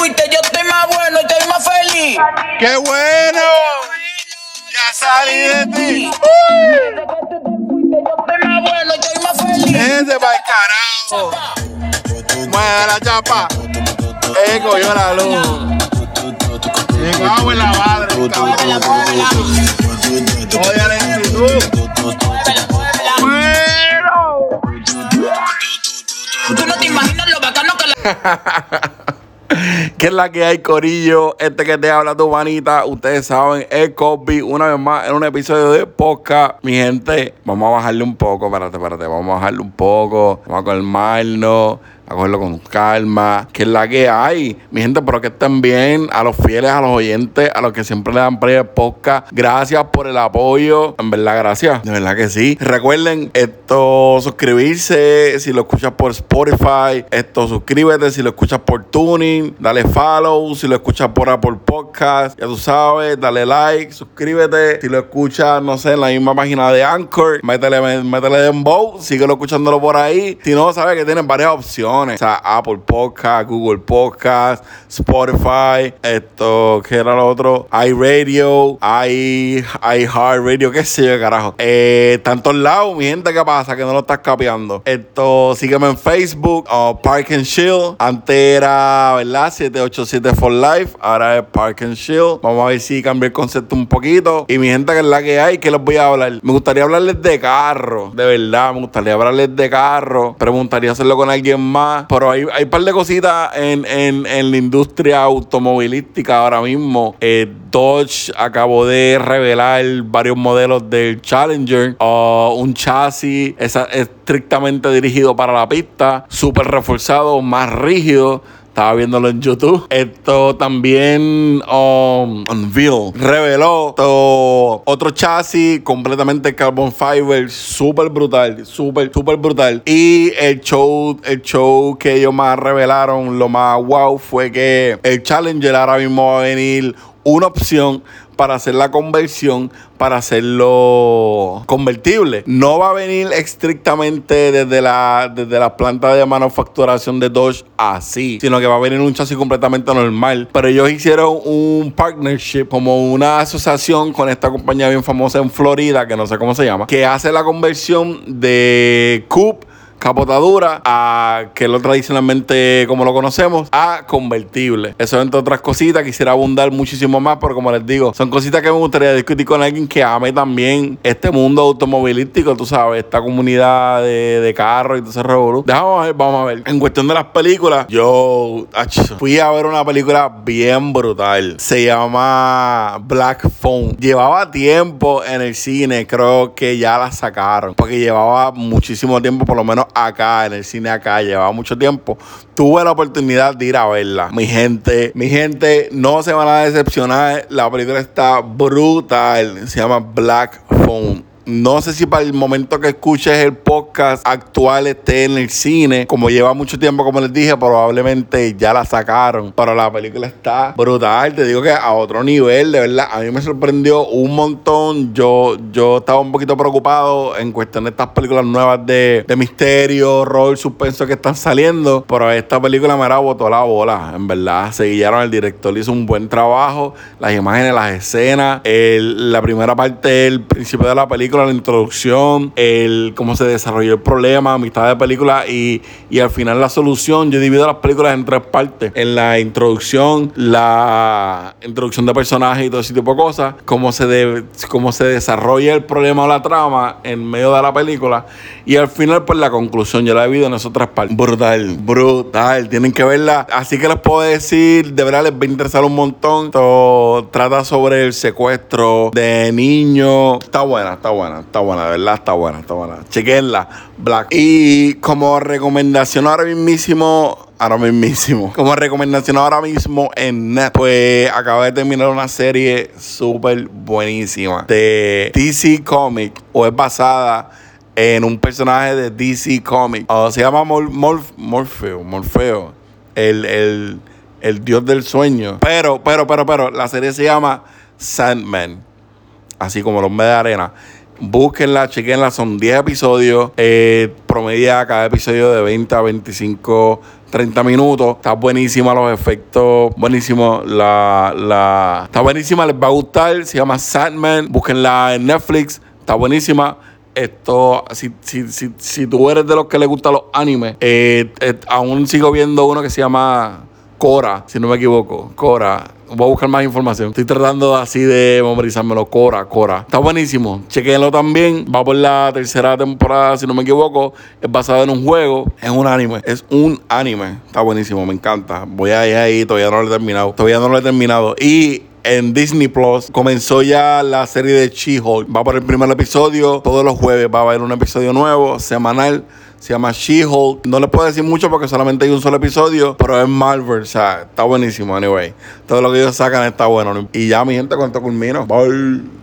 fuiste, yo estoy más bueno, estoy más feliz. ¡Qué bueno! Ya salí de ti. Desde que tú te fuiste, yo estoy más bueno, estoy más feliz. Ese va el carajo. Mueve la chapa. Eh, cogió la luz. Cago en la madre. Oye, la actitud. Tú no te imaginas lo bacano que la... ¿Qué es la que hay, Corillo? Este que te habla tu manita, ustedes saben, el Cosby, una vez más en un episodio de podcast. Mi gente, vamos a bajarle un poco, espérate, espérate, vamos a bajarle un poco, vamos a calmarnos a cogerlo con calma, que es la que hay. Mi gente, pero que estén bien, a los fieles, a los oyentes, a los que siempre le dan play al podcast. Gracias por el apoyo. En verdad, gracias. De verdad que sí. Recuerden, esto, suscribirse si lo escuchas por Spotify. Esto, suscríbete si lo escuchas por Tuning. Dale follow si lo escuchas por Apple Podcast. Ya tú sabes, dale like, suscríbete. Si lo escuchas, no sé, en la misma página de Anchor, métele, métele dembow, síguelo escuchándolo por ahí. Si no, sabes que tienen varias opciones. O sea, Apple Podcast, Google Podcast, Spotify, esto, ¿qué era lo otro? iRadio, iHeartRadio, qué sé yo, carajo. Eh, tantos lados, mi gente, ¿qué pasa? Que no lo estás capeando. Esto, sígueme en Facebook, oh, Park and Chill. Antes era, ¿verdad? 787 for Life. Ahora es Park and Chill. Vamos a ver si cambia el concepto un poquito. Y mi gente, que es la que hay, que les voy a hablar. Me gustaría hablarles de carro, de verdad. Me gustaría hablarles de carro. Gustaría hacerlo con alguien más. Pero hay, hay un par de cositas en, en, en la industria automovilística ahora mismo. Eh, Dodge acabó de revelar varios modelos del Challenger. uh, un chasis esa- estrictamente dirigido para la pista. Súper reforzado, más rígido. Estaba viéndolo en YouTube. Esto también um, Unveil reveló esto, otro chasis completamente carbon fiber, súper brutal, súper, súper brutal. Y el show, el show que ellos más revelaron, lo más wow, fue que el Challenger ahora mismo va a venir una opción para hacer la conversión, para hacerlo convertible. No va a venir estrictamente desde la, desde la planta de manufacturación de Dodge así, sino que va a venir un chasis completamente normal. Pero ellos hicieron un partnership, como una asociación con esta compañía bien famosa en Florida, que no sé cómo se llama, que hace la conversión de Coupe capotadura a que lo tradicionalmente como lo conocemos a convertible. Eso entre otras cositas quisiera abundar muchísimo más, pero como les digo, son cositas que me gustaría discutir con alguien que ame también este mundo automovilístico, tú sabes, esta comunidad de, de carros y todo ese revolú. A ver, vamos a ver. En cuestión de las películas, yo fui a ver una película bien brutal. Se llama Black Phone. Llevaba tiempo en el cine, creo que ya la sacaron, porque llevaba muchísimo tiempo, por lo menos acá, en el cine acá, llevaba mucho tiempo. Tuve la oportunidad de ir a verla. Mi gente, mi gente, no se van a decepcionar. La película está brutal. Se llama Black Phone. No sé si para el momento que escuches el podcast actual esté en el cine. Como lleva mucho tiempo, como les dije, probablemente ya la sacaron. Pero la película está brutal. Te digo que a otro nivel, de verdad. A mí me sorprendió un montón. Yo, yo estaba un poquito preocupado en cuestión de estas películas nuevas de, de misterio, horror, suspenso que están saliendo. Pero esta película me la botó la bola. En verdad, se guiaron. El director hizo un buen trabajo. Las imágenes, las escenas. el- la primera parte, el principio de la película, la introducción, el cómo se desarrolló el problema, mitad de película y, y al final la solución. Yo divido las películas en tres partes. En la introducción, la introducción de personajes y todo ese tipo de cosas. Cómo se, de- cómo se desarrolla el problema o la trama en medio de la película. Y al final, pues la conclusión. Yo la divido en esas tres partes. Brutal, brutal. Tienen que verla. Así que les puedo decir, de verdad les va a interesar un montón. Esto trata sobre el secuestro de niños. Está buena, está buena, está buena, de verdad está buena, está buena. Chequenla, Black. Y como recomendación ahora mismísimo, ahora mismísimo, como recomendación ahora mismo en Net, pues acabo de terminar una serie súper buenísima de DC Comic, o es basada en un personaje de DC Comics. O se llama Mor- Morf- Morfeo, Morfeo, el, el, el dios del sueño. Pero, pero, pero, pero, la serie se llama Sandman, así como hombre de arena. Búsquenla, chequenla, son 10 episodios. Eh, promedia cada episodio de 20 a 25, 30 minutos. Está buenísima los efectos. Buenísimo. La, la... Está buenísima. Les va a gustar. Se llama Sandman. Búsquenla en Netflix. Está buenísima. Esto, si, si, si, si tú eres de los que les gustan los animes, eh, eh, aún sigo viendo uno que se llama Cora, si no me equivoco. Cora. Voy a buscar más información. Estoy tratando así de memorizármelo. Cora, Cora. Está buenísimo. Chequenlo también. Va por la tercera temporada, si no me equivoco. Es basado en un juego. Es un anime. Es un anime. Está buenísimo. Me encanta. Voy a ir ahí. Todavía no lo he terminado. Todavía no lo he terminado. Y en Disney Plus comenzó ya la serie de She-Hulk. Va por el primer episodio. Todos los jueves va a haber un episodio nuevo, semanal. Se llama She-Hulk. No les puedo decir mucho porque solamente hay un solo episodio, pero es Marvel. O sea, está buenísimo, anyway. Todo lo que ellos sacan está bueno. Y ya, mi gente, esto culmino. Bye.